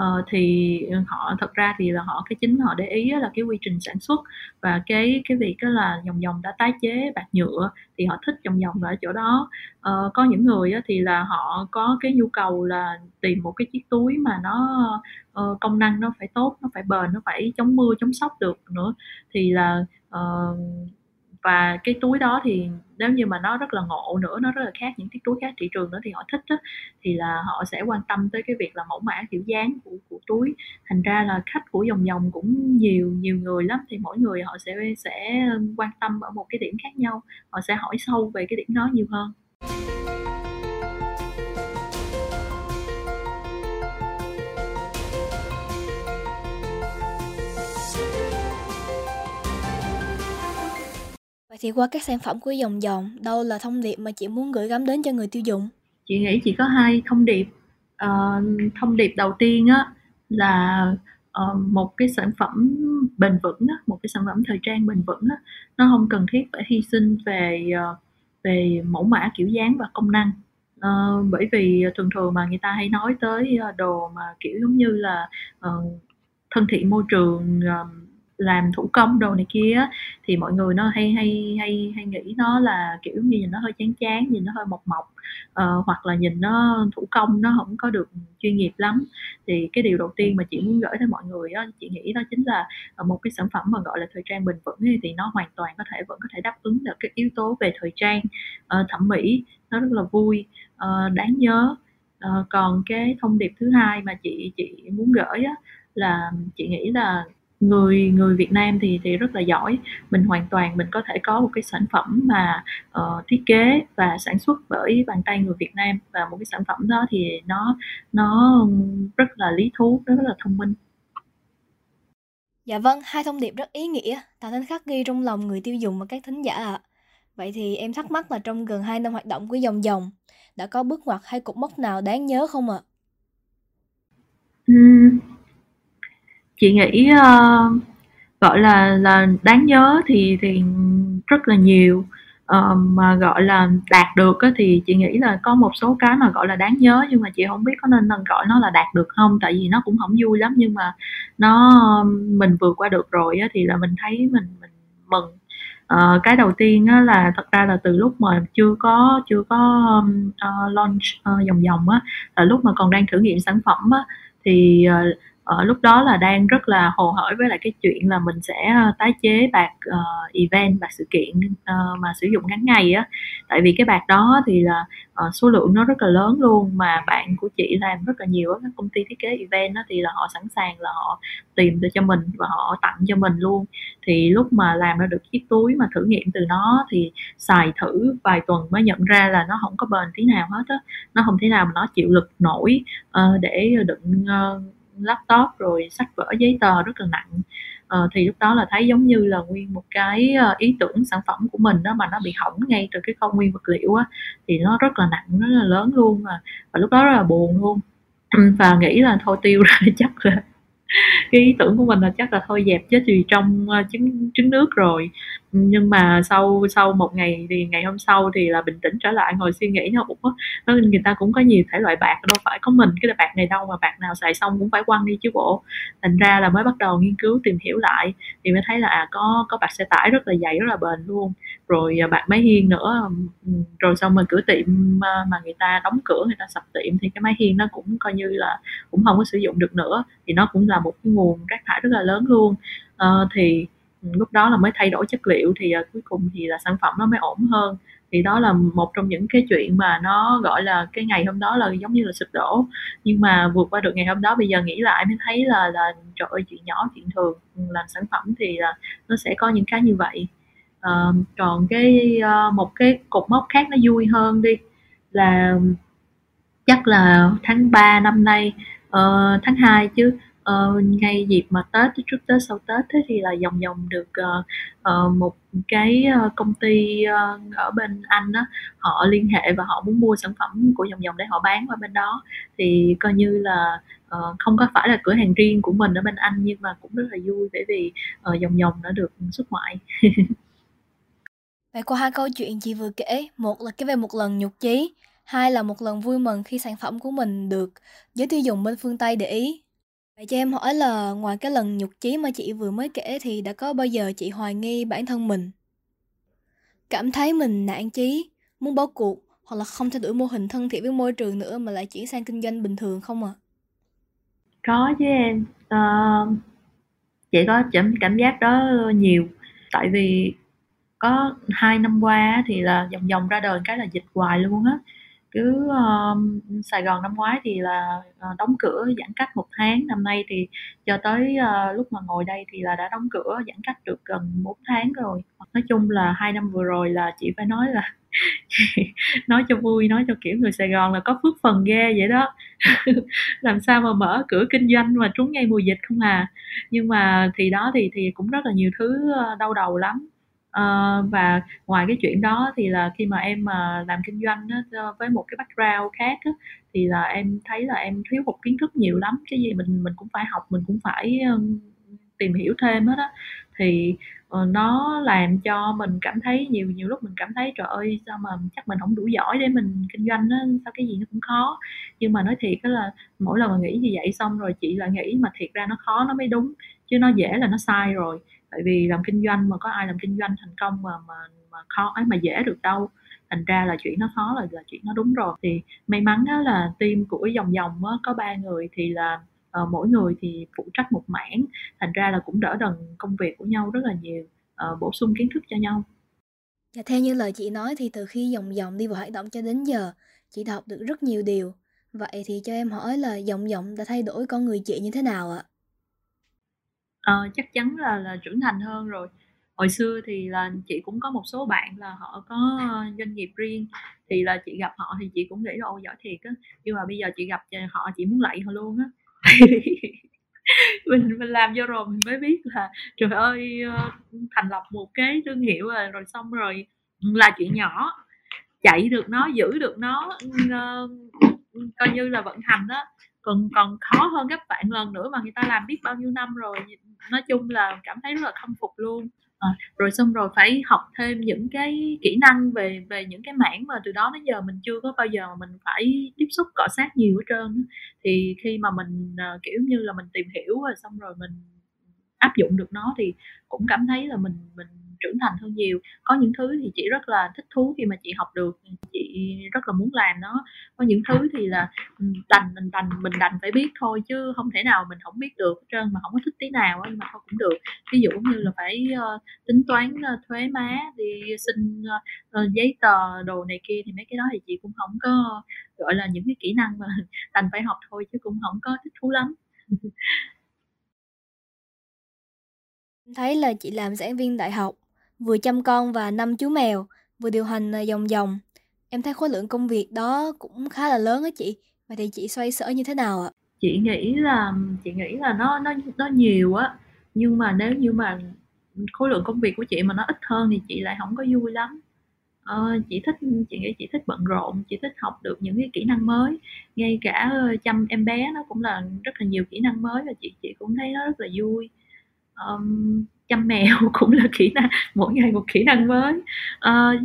Ờ, thì họ thật ra thì là họ cái chính họ để ý là cái quy trình sản xuất và cái cái việc đó là dòng dòng đã tái chế bạc nhựa thì họ thích dòng dòng ở chỗ đó. Uh, có những người thì là họ có cái nhu cầu là tìm một cái chiếc túi mà nó uh, công năng nó phải tốt nó phải bền nó phải chống mưa chống sốc được nữa. Thì là uh, và cái túi đó thì nếu như mà nó rất là ngộ nữa nó rất là khác những cái túi khác thị trường nữa thì họ thích đó, thì là họ sẽ quan tâm tới cái việc là mẫu mã kiểu dáng của, của túi. Thành ra là khách của dòng dòng cũng nhiều nhiều người lắm thì mỗi người họ sẽ sẽ quan tâm ở một cái điểm khác nhau họ sẽ hỏi sâu về cái điểm đó nhiều hơn. Thì qua các sản phẩm của dòng dòng, đâu là thông điệp mà chị muốn gửi gắm đến cho người tiêu dùng? Chị nghĩ chỉ có hai thông điệp. uh, thông điệp đầu tiên á là uh, một cái sản phẩm bền vững á, một cái sản phẩm thời trang bền vững á, nó không cần thiết phải hy sinh về uh, về mẫu mã kiểu dáng và công năng. Uh, bởi vì thường thường mà người ta hay nói tới đồ mà kiểu giống như là uh, thân thiện môi trường uh, làm thủ công đồ này kia thì mọi người nó hay hay hay hay nghĩ nó là kiểu như nhìn nó hơi chán chán nhìn nó hơi mộc mộc uh, hoặc là nhìn nó thủ công nó không có được chuyên nghiệp lắm. Thì cái điều đầu tiên mà chị muốn gửi tới mọi người đó chị nghĩ đó chính là ờ, một cái sản phẩm mà gọi là thời trang bền vững thì nó hoàn toàn có thể vẫn có thể đáp ứng được cái yếu tố về thời trang uh, thẩm mỹ nó rất là vui uh, đáng nhớ. Uh, còn cái thông điệp thứ hai mà chị chị muốn gửi á, là chị nghĩ là người người Việt Nam thì thì rất là giỏi mình hoàn toàn mình có thể có một cái sản phẩm mà uh, thiết kế và sản xuất bởi bàn tay người Việt Nam và một cái sản phẩm đó thì nó nó rất là lý thú rất là thông minh Dạ vâng, hai thông điệp rất ý nghĩa, tạo nên khắc ghi trong lòng người tiêu dùng và các thính giả ạ. À. Vậy thì em thắc mắc là trong gần 2 năm hoạt động của dòng dòng, đã có bước ngoặt hay cột mốc nào đáng nhớ không ạ? À? Chị nghĩ uh, gọi là là đáng nhớ thì thì rất là nhiều. Uh, mà gọi là đạt được thì chị nghĩ là có một số cái mà gọi là đáng nhớ nhưng mà chị không biết có nên nên gọi nó là đạt được không tại vì nó cũng không vui lắm nhưng mà nó mình vượt qua được rồi thì là mình thấy mình mình mừng. Uh, cái đầu tiên á, là thật ra là từ lúc mà chưa có chưa có uh, launch uh, dòng dòng á là lúc mà còn đang thử nghiệm sản phẩm á thì uh, ở lúc đó là đang rất là hồ hởi với lại cái chuyện là mình sẽ ờ, tái chế bạc uh, event bạc sự kiện uh, mà sử dụng ngắn ngày á. Tại vì cái bạc đó thì là uh, số lượng nó rất là lớn luôn mà bạn của chị làm rất là nhiều các công ty thiết kế event đó thì là họ sẵn sàng là họ tìm được cho mình và họ tặng cho mình luôn. Thì lúc mà làm ra được chiếc túi mà thử nghiệm từ nó thì xài thử vài tuần mới nhận ra là nó không có bền tí nào hết á. Nó không thể nào mà nó chịu lực nổi uh, để đựng uh, laptop rồi sách vở giấy tờ rất là nặng. Uh, thì lúc đó là thấy giống như là nguyên một cái ờ, ý tưởng sản phẩm của mình đó mà nó bị hỏng ngay từ cái khâu nguyên vật liệu á thì nó rất là nặng rất là lớn luôn và, và lúc đó rất là buồn luôn. [CLEARS THROAT] Và nghĩ là thôi tiêu rồi [LAUGHS] chắc là cái ý tưởng của mình là chắc là thôi dẹp chết gì trong ờ, trứng trứng nước rồi nhưng mà sau sau một ngày thì ngày hôm sau thì là bình tĩnh trở lại ngồi suy nghĩ nó cũng nó người ta cũng có nhiều thể loại bạc đâu phải có mình cái bạc này đâu mà bạc nào xài xong cũng phải quăng đi chứ bộ. Thành ra là mới bắt đầu nghiên cứu tìm hiểu lại thì mới thấy là à, có có bạc xe tải rất là dày rất là bền luôn. Rồi à, bạc máy hiên nữa rồi xong mà cửa tiệm à, mà người ta đóng cửa người ta sập tiệm thì cái máy hiên nó cũng coi như là cũng không có sử dụng được nữa. Thì nó cũng là một cái nguồn rác thải rất là lớn luôn. Uh, thì lúc đó là mới thay đổi chất liệu thì uh, cuối cùng thì là sản phẩm nó mới ổn hơn. Thì đó là một trong những cái chuyện mà nó gọi là cái ngày hôm đó là giống như là sụp đổ. Nhưng mà vượt qua được ngày hôm đó bây giờ nghĩ lại mới thấy là là trời ơi chuyện nhỏ chuyện thường. Ừ, làm sản phẩm thì là nó sẽ có những cái như vậy. À, còn cái ờ, một cái cột mốc khác nó vui hơn đi là chắc là tháng 3 năm nay uh, tháng 2 chứ uh, ngay dịp mà Tết trước Tết sau Tết thế thì là vòng vòng được uh, uh, một cái công ty uh, ở bên Anh đó họ liên hệ và họ muốn mua sản phẩm của vòng vòng để họ bán qua bên đó thì coi như là uh, không có phải là cửa hàng riêng của mình ở bên Anh nhưng mà cũng rất là vui bởi vì uh, vòng vòng đã được xuất ngoại [LAUGHS] Vậy qua hai câu chuyện chị vừa kể, một là cái về một lần nhục chí, hai là một lần vui mừng khi sản phẩm của mình được giới tiêu dùng bên phương Tây để ý. Vậy cho em hỏi là ngoài cái lần nhục chí mà chị vừa mới kể thì đã có bao giờ chị hoài nghi bản thân mình? Cảm thấy mình nản chí, muốn bỏ cuộc hoặc là không theo đuổi mô hình thân thiện với môi trường nữa mà lại chuyển sang kinh doanh bình thường không ạ? À? Có chứ em. Uh, chị có cảm cảm giác đó nhiều tại vì có hai năm qua thì là vòng vòng ra đời cái là dịch hoài luôn á cứ um, Sài Gòn năm ngoái thì là uh, đóng cửa giãn cách một tháng năm nay thì cho tới uh, lúc mà ngồi đây thì là đã đóng cửa giãn cách được gần 4 tháng rồi. Nói chung là hai năm vừa rồi là chị phải nói là [LAUGHS] nói cho vui nói cho kiểu người Sài Gòn là có phước phần ghê vậy đó. [LAUGHS] Làm sao mà mở cửa kinh doanh mà trúng ngay mùa dịch không à. Nhưng mà thì đó thì thì cũng rất là nhiều thứ ờ, đau đầu lắm. Ờ, và ngoài cái chuyện đó thì là khi mà em mà làm kinh doanh á, ờ, với một cái background khác á, thì là em thấy là em thiếu hụt kiến thức nhiều lắm. Cái gì mình mình cũng phải học mình cũng phải tìm hiểu thêm hết á. Thì uh, nó làm cho mình cảm thấy nhiều nhiều lúc mình cảm thấy trời ơi sao mà chắc mình không đủ giỏi để mình kinh doanh á sao cái gì nó cũng khó? Nhưng mà nói thiệt đó là mỗi lần mà nghĩ như vậy xong rồi chị lại nghĩ mà thiệt ra nó khó nó mới đúng chứ nó dễ là nó sai rồi tại vì làm kinh doanh mà có ai làm kinh doanh thành công mà mà mà khó ấy mà dễ được đâu. Thành ra là chuyện nó khó là là chuyện nó đúng rồi. Thì may mắn đó là team của dòng dòng á, có ba người thì là uh, mỗi người thì phụ trách một mảng. Thành ra là cũng đỡ đần công việc của nhau rất là nhiều uh, bổ sung kiến thức cho nhau. Và theo như lời chị nói thì từ khi dòng dòng đi vào hoạt động cho đến giờ chị đã học được rất nhiều điều. Vậy thì cho em hỏi là dòng dòng đã thay đổi con người chị như thế nào ạ? Ờ, chắc chắn là là trưởng thành hơn rồi. Hồi xưa thì là chị cũng có một số bạn là họ có, doanh nghiệp riêng, thì là chị gặp họ thì chị cũng nghĩ là "Ôi, giỏi thiệt á!" Nhưng mà bây giờ chị gặp, họ chị muốn lạy họ luôn á. [LAUGHS] mình mình làm vô rồi mình mới biết là, trời ơi, ờ, thành lập một cái thương hiệu rồi rồi xong rồi, là chuyện nhỏ, chạy được nó, giữ được nó, ơ, coi như là vận hành á, còn còn khó hơn gấp vạn lần nữa mà người ta làm biết bao nhiêu năm rồi nói chung là cảm thấy rất là khâm phục luôn. À, rồi xong rồi phải học thêm những cái kỹ năng về về những cái mảng mà từ đó đến giờ mình chưa có bao giờ mà mình phải tiếp xúc cọ sát nhiều hết trơn thì khi mà mình uh, kiểu như là mình tìm hiểu rồi xong rồi mình áp dụng được nó thì cũng cảm thấy là mình mình trưởng thành hơn nhiều. Có những thứ thì chị rất là thích thú khi mà chị học được chị rất là muốn làm nó. Có những thứ thì là ừ, đành mình đành mình đành phải biết thôi chứ không thể nào mình không biết được hết trơn mà không có thích tí nào mà thôi cũng được. Ví dụ như là phải uh, tính toán uh, thuế má đi xin uh, giấy tờ đồ này kia thì mấy cái đó thì chị cũng không có gọi là những cái kỹ năng mà [LAUGHS] đành phải học thôi chứ cũng không có thích thú lắm. [LAUGHS] Thấy là chị làm giảng viên đại học vừa chăm con và năm chú mèo vừa điều hành dòng dòng em thấy khối lượng công việc đó cũng khá là lớn á chị. Vậy thì chị xoay sở như thế nào ạ? Chị nghĩ là chị nghĩ là nó nó nó nhiều á. Nhưng mà nếu như mà khối lượng công việc của chị mà nó ít hơn thì chị lại không có vui lắm. Ờ, chị thích chị nghĩ chị thích bận rộn chị thích học được những cái kỹ năng mới. Ngay cả ờ, chăm em bé nó cũng là rất là nhiều kỹ năng mới và chị chị cũng thấy nó rất là vui. Um, chăm mèo [LAUGHS] cũng là kỹ năng mỗi ngày một kỹ năng mới. Uh,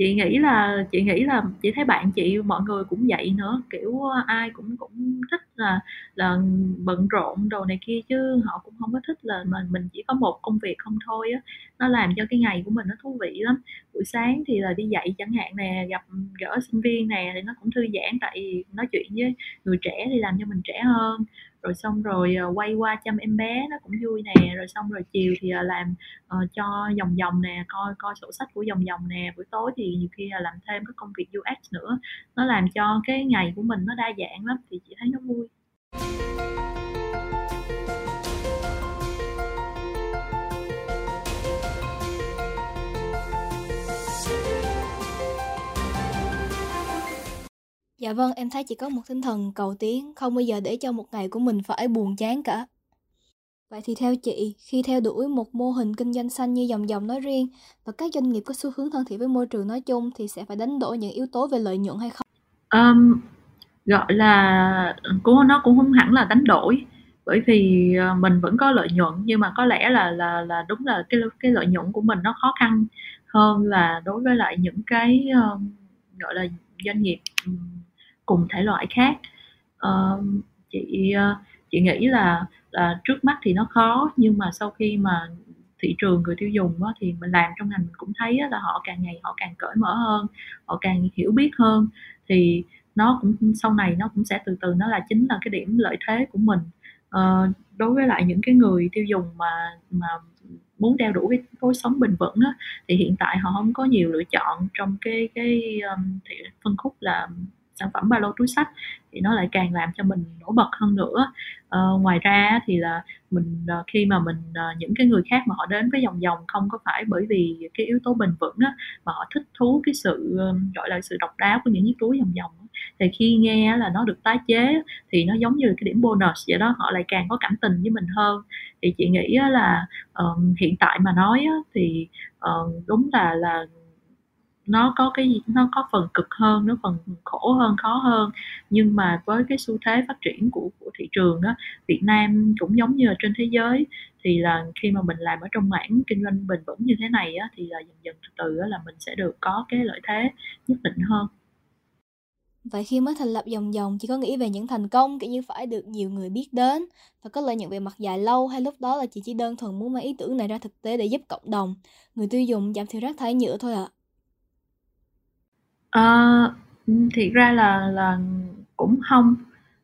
chị nghĩ là, chị nghĩ là chị thấy bạn chị, mọi người cũng vậy nữa, kiểu, ai cũng cũng thích là là bận rộn đồ này kia chứ họ cũng không có thích là mình mình chỉ có một công việc không thôi á. Nó làm cho cái ngày của mình nó thú vị lắm. Buổi sáng thì là đi dạy chẳng hạn nè, gặp gỡ sinh viên nè thì nó cũng thư giãn, tại nói chuyện với người trẻ thì làm cho mình trẻ hơn rồi xong rồi uh, quay qua chăm em bé nó cũng vui nè. Rồi xong rồi chiều thì uh, làm uh, cho dòng dòng nè coi coi sổ sách của dòng dòng nè. Buổi tối thì nhiều khi là làm thêm các công việc UX nữa. Nó làm cho cái ngày của mình nó đa dạng lắm thì chị thấy nó vui. Dạ vâng, em thấy chỉ có một tinh thần cầu tiến, không bao giờ để cho một ngày của mình phải buồn chán cả. Vậy thì theo chị, khi theo đuổi một mô hình kinh doanh xanh như dòng dòng nói riêng và các doanh nghiệp có xu hướng thân thiện với môi trường nói chung thì sẽ phải đánh đổi những yếu tố về lợi nhuận hay không? Um, gọi là cũng nó cũng không hẳn là đánh đổi bởi vì ờ, mình vẫn có lợi nhuận nhưng mà có lẽ là là là đúng là cái cái lợi nhuận của mình nó khó khăn hơn là đối với lại những cái um, gọi là doanh nghiệp cùng thể loại khác. Uh, chị uh, chị nghĩ là là trước mắt thì nó khó nhưng mà sau khi mà thị trường người tiêu dùng á, thì mình làm trong ngành mình cũng thấy á, là họ càng ngày họ càng cởi mở hơn họ càng hiểu biết hơn. Thì nó cũng sau này nó cũng sẽ từ từ nó là chính là cái điểm lợi thế của mình. Uh, đối với lại những cái người tiêu dùng mà mà muốn đeo đuổi cái lối sống bền vững á, thì hiện tại họ không có nhiều lựa chọn trong cái cái um, phân khúc là sản phẩm ba lô túi sách thì nó lại càng làm cho mình nổi bật hơn nữa. Ờ, ngoài ra thì là mình ờ, khi mà mình ờ, những cái người khác mà họ đến với dòng dòng không có phải bởi vì cái yếu tố bền vững á, mà họ thích thú cái sự ờ, gọi là sự độc đáo của những chiếc túi dòng dòng thì khi nghe là nó được tái chế thì nó giống như cái điểm bonus vậy đó họ lại càng có cảm tình với mình hơn. Thì chị nghĩ là uh, hiện tại mà nói thì uh, đúng là là nó có cái nó có phần cực hơn nó phần khổ hơn khó hơn nhưng mà với cái xu thế phát triển của của thị trường á Việt Nam cũng giống như là trên thế giới thì là khi mà mình làm ở trong mảng kinh doanh bền vững như thế này á, thì là dần dần từ từ á, là mình sẽ được có cái lợi thế nhất định hơn Vậy khi mới thành lập dòng dòng chỉ có nghĩ về những thành công kiểu như phải được nhiều người biết đến và có lợi nhuận về mặt dài lâu hay lúc đó là chị chỉ đơn thuần muốn mang ý tưởng này ra thực tế để giúp cộng đồng, người tiêu dùng giảm thiểu rác thải nhựa thôi ạ? À? Ờ, ừ, thiệt ra là là cũng không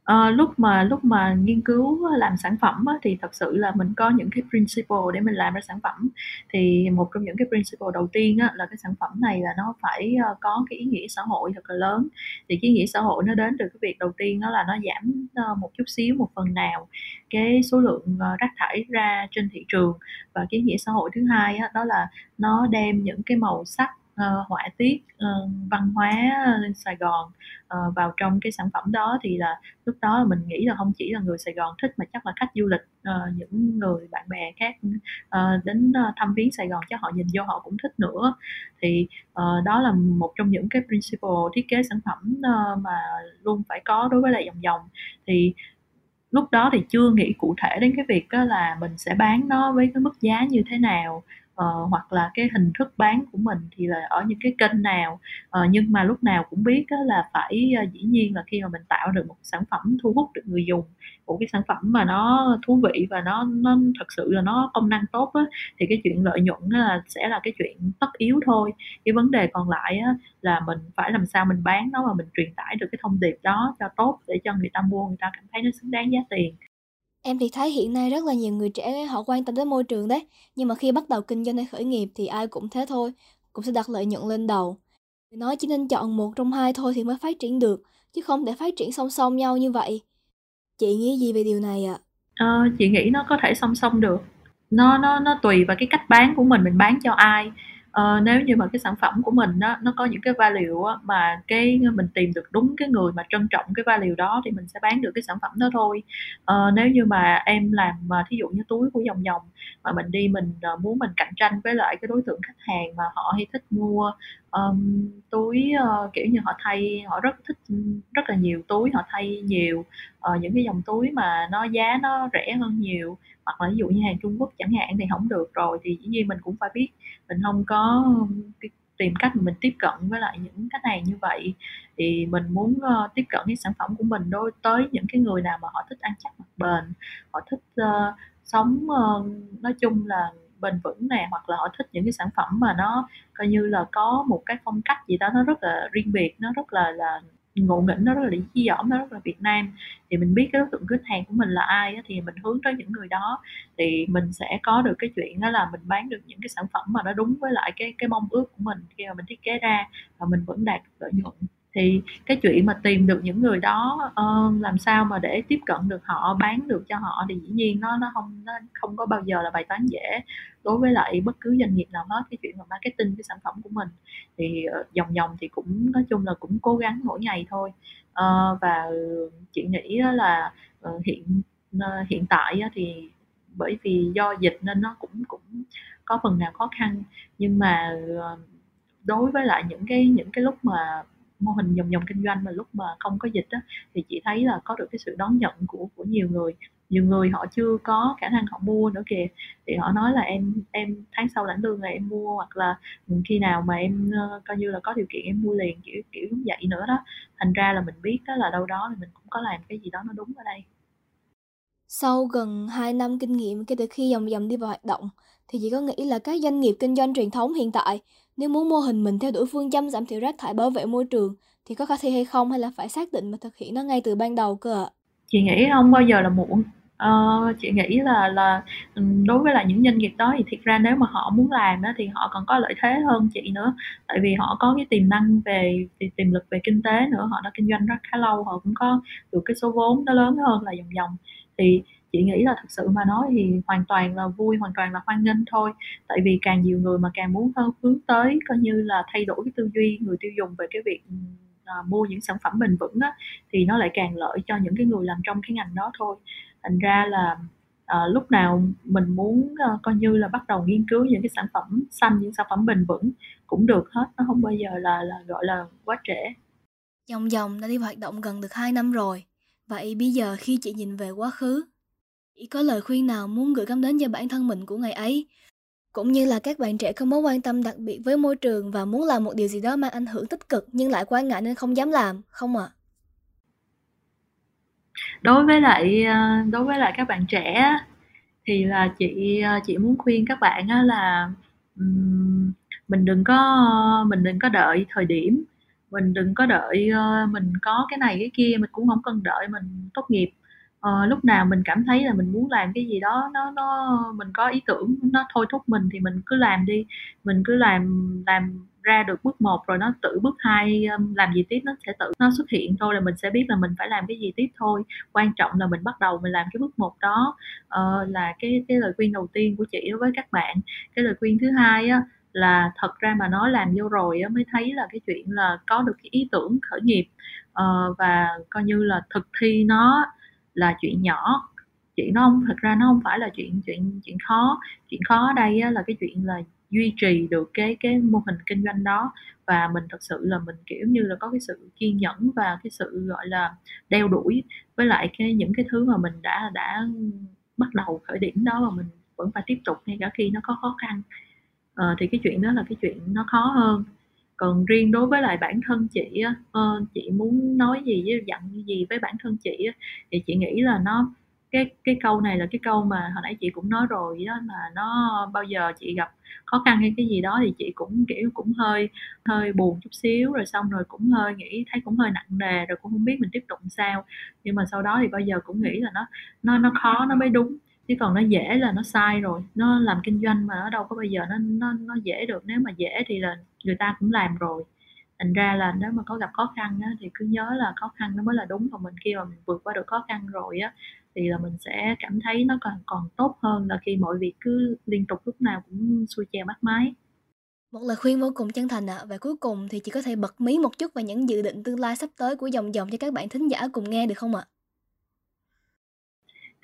Ờ, lúc mà lúc mà nghiên cứu làm sản phẩm á, thì thật sự là mình có những cái principle để mình làm ra sản phẩm. Thì một trong những cái principle đầu tiên á, là cái sản phẩm này là nó phải, ơ, có cái ý nghĩa xã hội thật là lớn. Thì cái ý nghĩa xã hội nó đến từ cái việc đầu tiên đó là nó giảm, ơ, một chút xíu, một phần nào cái số lượng, ờ, rác thải ra trên thị trường. Và cái ý nghĩa xã hội thứ hai á, đó là nó đem những cái màu sắc uh, họa tiết uh, văn hóa ờ, Sài Gòn uh, vào trong cái sản phẩm đó thì là lúc đó mình nghĩ là không chỉ là người Sài Gòn thích mà chắc là khách du lịch uh, những người bạn bè khác uh, đến uh, thăm viếng Sài Gòn chắc họ nhìn vô họ cũng thích nữa. Thì uh, đó là một trong những cái principle thiết kế sản phẩm uh, mà luôn phải có đối với lại dòng dòng. Thì lúc đó thì chưa nghĩ cụ thể đến cái việc đó là mình sẽ bán nó với cái mức giá như thế nào uh, hoặc là cái hình thức bán của mình thì là ở những cái kênh nào uh, nhưng mà lúc nào cũng biết đó là phải uh, dĩ nhiên là khi mà mình tạo được một sản phẩm thu hút được người dùng một cái sản phẩm mà nó thú vị và nó nó thật sự là nó công năng tốt á, thì cái chuyện lợi nhuận là sẽ là cái chuyện tất yếu thôi. Cái vấn đề còn lại á, là mình phải làm sao mình bán nó và mình truyền tải được cái thông điệp đó cho tốt để cho người ta mua người ta cảm thấy nó xứng đáng giá tiền. Em thì thấy hiện nay rất là nhiều người trẻ họ quan tâm đến môi trường đấy, nhưng mà khi bắt đầu kinh doanh hay khởi nghiệp thì ai cũng thế thôi, cũng sẽ đặt lợi nhuận lên đầu. Người nói chỉ nên chọn một trong hai thôi thì mới phát triển được, chứ không thể phát triển song song nhau như vậy. Chị nghĩ gì về điều này ạ? À? À, chị nghĩ nó có thể song song được. Nó nó nó tùy vào cái cách bán của mình, mình bán cho ai uh, nếu như mà cái sản phẩm của mình đó, nó có những cái value á, mà cái mình tìm được đúng cái người mà trân trọng cái value đó thì mình sẽ bán được cái sản phẩm đó thôi. Uh, nếu như mà em làm mà thí dụ như túi của dòng dòng mà mình đi mình uh, muốn mình cạnh tranh với lại cái đối tượng khách hàng mà họ hay thích mua um, túi uh, kiểu như họ thay họ rất thích rất là nhiều túi họ thay nhiều uh, những cái dòng túi mà nó giá nó rẻ hơn nhiều. Hoặc là ví dụ như hàng Trung Quốc chẳng hạn thì không được rồi thì dĩ nhiên mình cũng phải biết mình không có tìm cách mà mình tiếp cận với lại những khách hàng như vậy. Thì mình muốn uh, tiếp cận cái sản phẩm của mình đối tới những cái người nào mà họ thích ăn chắc mặt bền họ thích uh, sống uh, nói chung là bền vững nè hoặc là họ thích những cái sản phẩm mà nó coi như là có một cái phong cách gì đó nó rất là riêng biệt nó rất là là ngộ nghĩnh nó rất là lý dỏm nó rất là Việt Nam. Thì mình biết cái đối tượng khách hàng của mình là ai thì mình hướng tới những người đó. Thì mình sẽ có được cái chuyện đó là mình bán được những cái sản phẩm mà nó đúng với lại cái cái mong ước của mình khi mà mình thiết kế ra và mình vẫn đạt được lợi nhuận. Thì cái chuyện mà tìm được những người đó uh, làm sao mà để tiếp cận được họ bán được cho họ thì dĩ nhiên nó nó không nó không có bao giờ là bài toán dễ đối với lại bất cứ doanh nghiệp nào hết cái chuyện mà marketing cái sản phẩm của mình thì ờ, dòng dòng thì cũng nói chung là cũng cố gắng mỗi ngày thôi. Uh, và chị nghĩ là uh, hiện uh, hiện tại thì bởi vì do dịch nên nó cũng cũng có phần nào khó khăn. Nhưng mà đối với lại những cái những cái lúc mà mô hình dòng dòng kinh doanh mà lúc mà không có dịch đó, thì chị thấy là có được cái sự đón nhận của của nhiều người nhiều người họ chưa có khả năng họ mua nữa kìa. Thì họ nói là em em tháng sau lãnh lương là em mua hoặc là khi nào mà em uh, coi như là có điều kiện em mua liền kiểu kiểu giống vậy nữa đó. Thành ra là mình biết đó là đâu đó thì mình cũng có làm cái gì đó nó đúng ở đây. Sau gần 2 năm kinh nghiệm kể từ khi dòng dòng đi vào hoạt động thì chị có nghĩ là các doanh nghiệp kinh doanh truyền thống hiện tại nếu muốn mô hình mình theo đuổi phương châm giảm thiểu rác thải bảo vệ môi trường thì có khả thi hay không hay là phải xác định và thực hiện nó ngay từ ban đầu cơ ạ? Chị nghĩ không bao giờ là muộn. Ờ, chị nghĩ là là ừ, đối với lại những doanh nghiệp đó thì thiệt ra nếu mà họ muốn làm đó thì họ còn có lợi thế hơn chị nữa. Tại vì họ có cái tiềm năng về tiềm lực về kinh tế nữa họ đã kinh doanh rất khá lâu họ cũng có được cái số vốn nó lớn hơn là dòng dòng thì chị nghĩ là thật sự mà nói thì hoàn toàn là vui hoàn toàn là hoan nghênh thôi. Tại vì càng nhiều người mà càng muốn hướng tới coi như là thay đổi cái tư duy người tiêu dùng về cái việc ừ, Ờ, mua những sản phẩm bền vững á, thì nó lại càng lợi cho những cái người làm trong cái ngành đó thôi thành ra là à, lúc nào mình muốn à, coi như là bắt đầu nghiên cứu những cái sản phẩm xanh những sản phẩm bền vững cũng được hết nó không bao giờ là là gọi là quá trễ dòng dòng đã đi hoạt động gần được 2 năm rồi vậy bây giờ khi chị nhìn về quá khứ Chị có lời khuyên nào muốn gửi gắm đến cho bản thân mình của ngày ấy? Cũng như là các bạn trẻ có mối quan tâm đặc biệt với môi trường và muốn làm một điều gì đó mang ảnh hưởng tích cực nhưng lại quá ngại nên không dám làm, không ạ? À? Đối với lại ờ, đối với lại các bạn trẻ thì là chị ờ, chị muốn khuyên các bạn là mình đừng có mình đừng có đợi thời điểm mình đừng có đợi ờ, mình có cái này cái kia mình cũng không cần đợi mình tốt nghiệp Ờ, lúc nào mình cảm thấy là mình muốn làm cái gì đó nó nó mình có ý tưởng nó thôi thúc mình thì mình cứ làm đi. Mình cứ làm làm ra được bước một rồi nó tự bước hai làm gì tiếp nó sẽ tự nó xuất hiện thôi là mình sẽ biết là mình phải làm cái gì tiếp thôi. Quan trọng là mình bắt đầu mình làm cái bước một đó. Uh, là cái cái lời khuyên đầu tiên của chị đối với các bạn. Cái lời khuyên thứ hai á là thật ra mà nói làm vô rồi á mới thấy là cái chuyện là có được cái ý tưởng khởi nghiệp. Uh, và coi như là thực thi nó là chuyện nhỏ. Chuyện nó không thật ra nó không phải là chuyện chuyện chuyện khó. Chuyện khó ở đây á, là cái chuyện là duy trì được cái cái mô hình kinh doanh đó. Và mình thật sự là mình kiểu như là có cái sự kiên nhẫn và cái sự gọi là đeo đuổi. Với lại cái những cái thứ mà mình đã đã bắt đầu khởi điểm đó và mình vẫn phải tiếp tục ngay cả khi nó có khó khăn. À, thì cái chuyện đó là cái chuyện nó khó hơn còn riêng đối với lại bản thân chị á uh, chị muốn nói gì với dặn gì với bản thân chị á thì chị nghĩ là nó cái cái câu này là cái câu mà hồi nãy chị cũng nói rồi đó là nó bao giờ chị gặp khó khăn hay cái gì đó thì chị cũng kiểu cũng hơi hơi buồn chút xíu rồi xong rồi cũng hơi nghĩ thấy cũng hơi nặng nề rồi cũng không biết mình tiếp tục sao. Nhưng mà sau đó thì bao giờ cũng nghĩ là nó nó nó khó nó mới đúng chứ còn nó dễ là nó sai rồi nó làm kinh doanh mà nó đâu có bao giờ nó nó nó dễ được. Nếu mà dễ thì là người ta cũng làm rồi thành ra là nếu mà có gặp khó khăn á, thì cứ nhớ là khó khăn nó mới là đúng và mình khi mà mình vượt qua được khó khăn rồi á thì là mình sẽ cảm thấy nó còn còn tốt hơn là khi mọi việc cứ liên tục lúc nào cũng xuôi chèo bắt máy một lời khuyên vô cùng chân thành ạ. À. Và cuối cùng thì chỉ có thể bật mí một chút về những dự định tương lai sắp tới của dòng dòng cho các bạn thính giả cùng nghe được không ạ?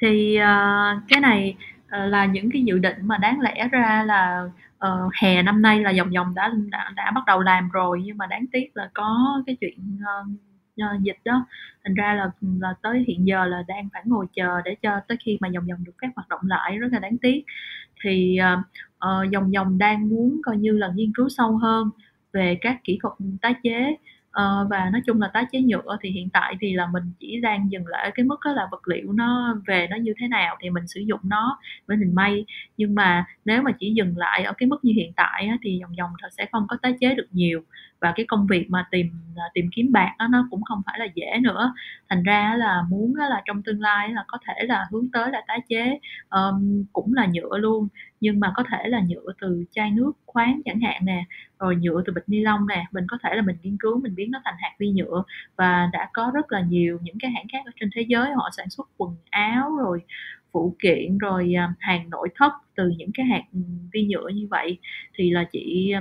Thì uh, cái này uh, là những cái dự định mà đáng lẽ ra là uh, hè năm nay là dòng dòng đã, đã đã bắt đầu làm rồi nhưng mà đáng tiếc là có cái chuyện uh, dịch đó. Thành ra là là tới hiện giờ là đang phải ngồi chờ để cho tới khi mà dòng dòng được phép hoạt động lại rất là đáng tiếc. Thì uh, uh, dòng dòng đang muốn coi như là nghiên cứu sâu hơn về các kỹ thuật tái chế uh, và nói chung là tái chế nhựa thì hiện tại thì là mình chỉ đang dừng lại ở cái mức đó là vật liệu nó về nó như thế nào thì mình sử dụng nó với mình may nhưng mà nếu mà chỉ dừng lại ở cái mức như hiện tại á, thì dòng dòng thật sẽ không có tái chế được nhiều. Và cái công việc mà tìm à, tìm kiếm bạc đó, nó cũng không phải là dễ nữa. Thành ra là muốn là trong tương lai là có thể là hướng tới là tái chế um, cũng là nhựa luôn nhưng mà có thể là nhựa từ chai nước khoáng chẳng hạn nè, rồi nhựa từ bịch ni lông nè, mình có thể là mình nghiên cứu, mình biến nó thành hạt vi nhựa và đã có rất là nhiều những cái hãng khác ở trên thế giới họ sản xuất quần áo rồi phụ kiện rồi à, hàng nội thất từ những cái hạt ừ, vi nhựa như vậy thì là chị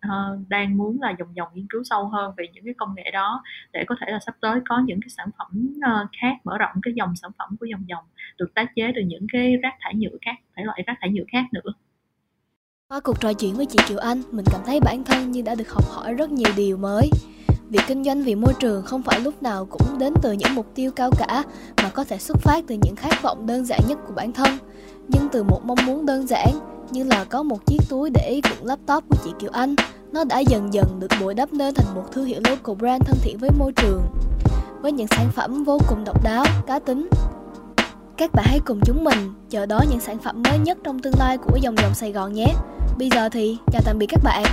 ờ, đang muốn là dòng dòng nghiên cứu sâu hơn về những cái công nghệ đó để có thể là sắp tới có những cái sản phẩm ờ, khác mở rộng cái dòng sản phẩm của dòng dòng được tái chế từ những cái rác thải nhựa khác thể loại rác thải nhựa khác nữa qua cuộc trò chuyện với chị Kiều Anh, mình cảm thấy bản thân như đã được học hỏi rất nhiều điều mới. Việc kinh doanh vì môi trường không phải lúc nào cũng đến từ những mục tiêu cao cả mà có thể xuất phát từ những khát vọng đơn giản nhất của bản thân. Nhưng từ một mong muốn đơn giản như là có một chiếc túi để đựng laptop của chị Kiều Anh, nó đã dần dần được bồi đắp nên thành một thương hiệu local brand thân thiện với môi trường. Với những sản phẩm vô cùng độc đáo, cá tính. Các bạn hãy cùng chúng mình chờ đón những sản phẩm mới nhất trong tương lai của dòng dòng Sài Gòn nhé. Bây giờ thì chào tạm biệt các bạn.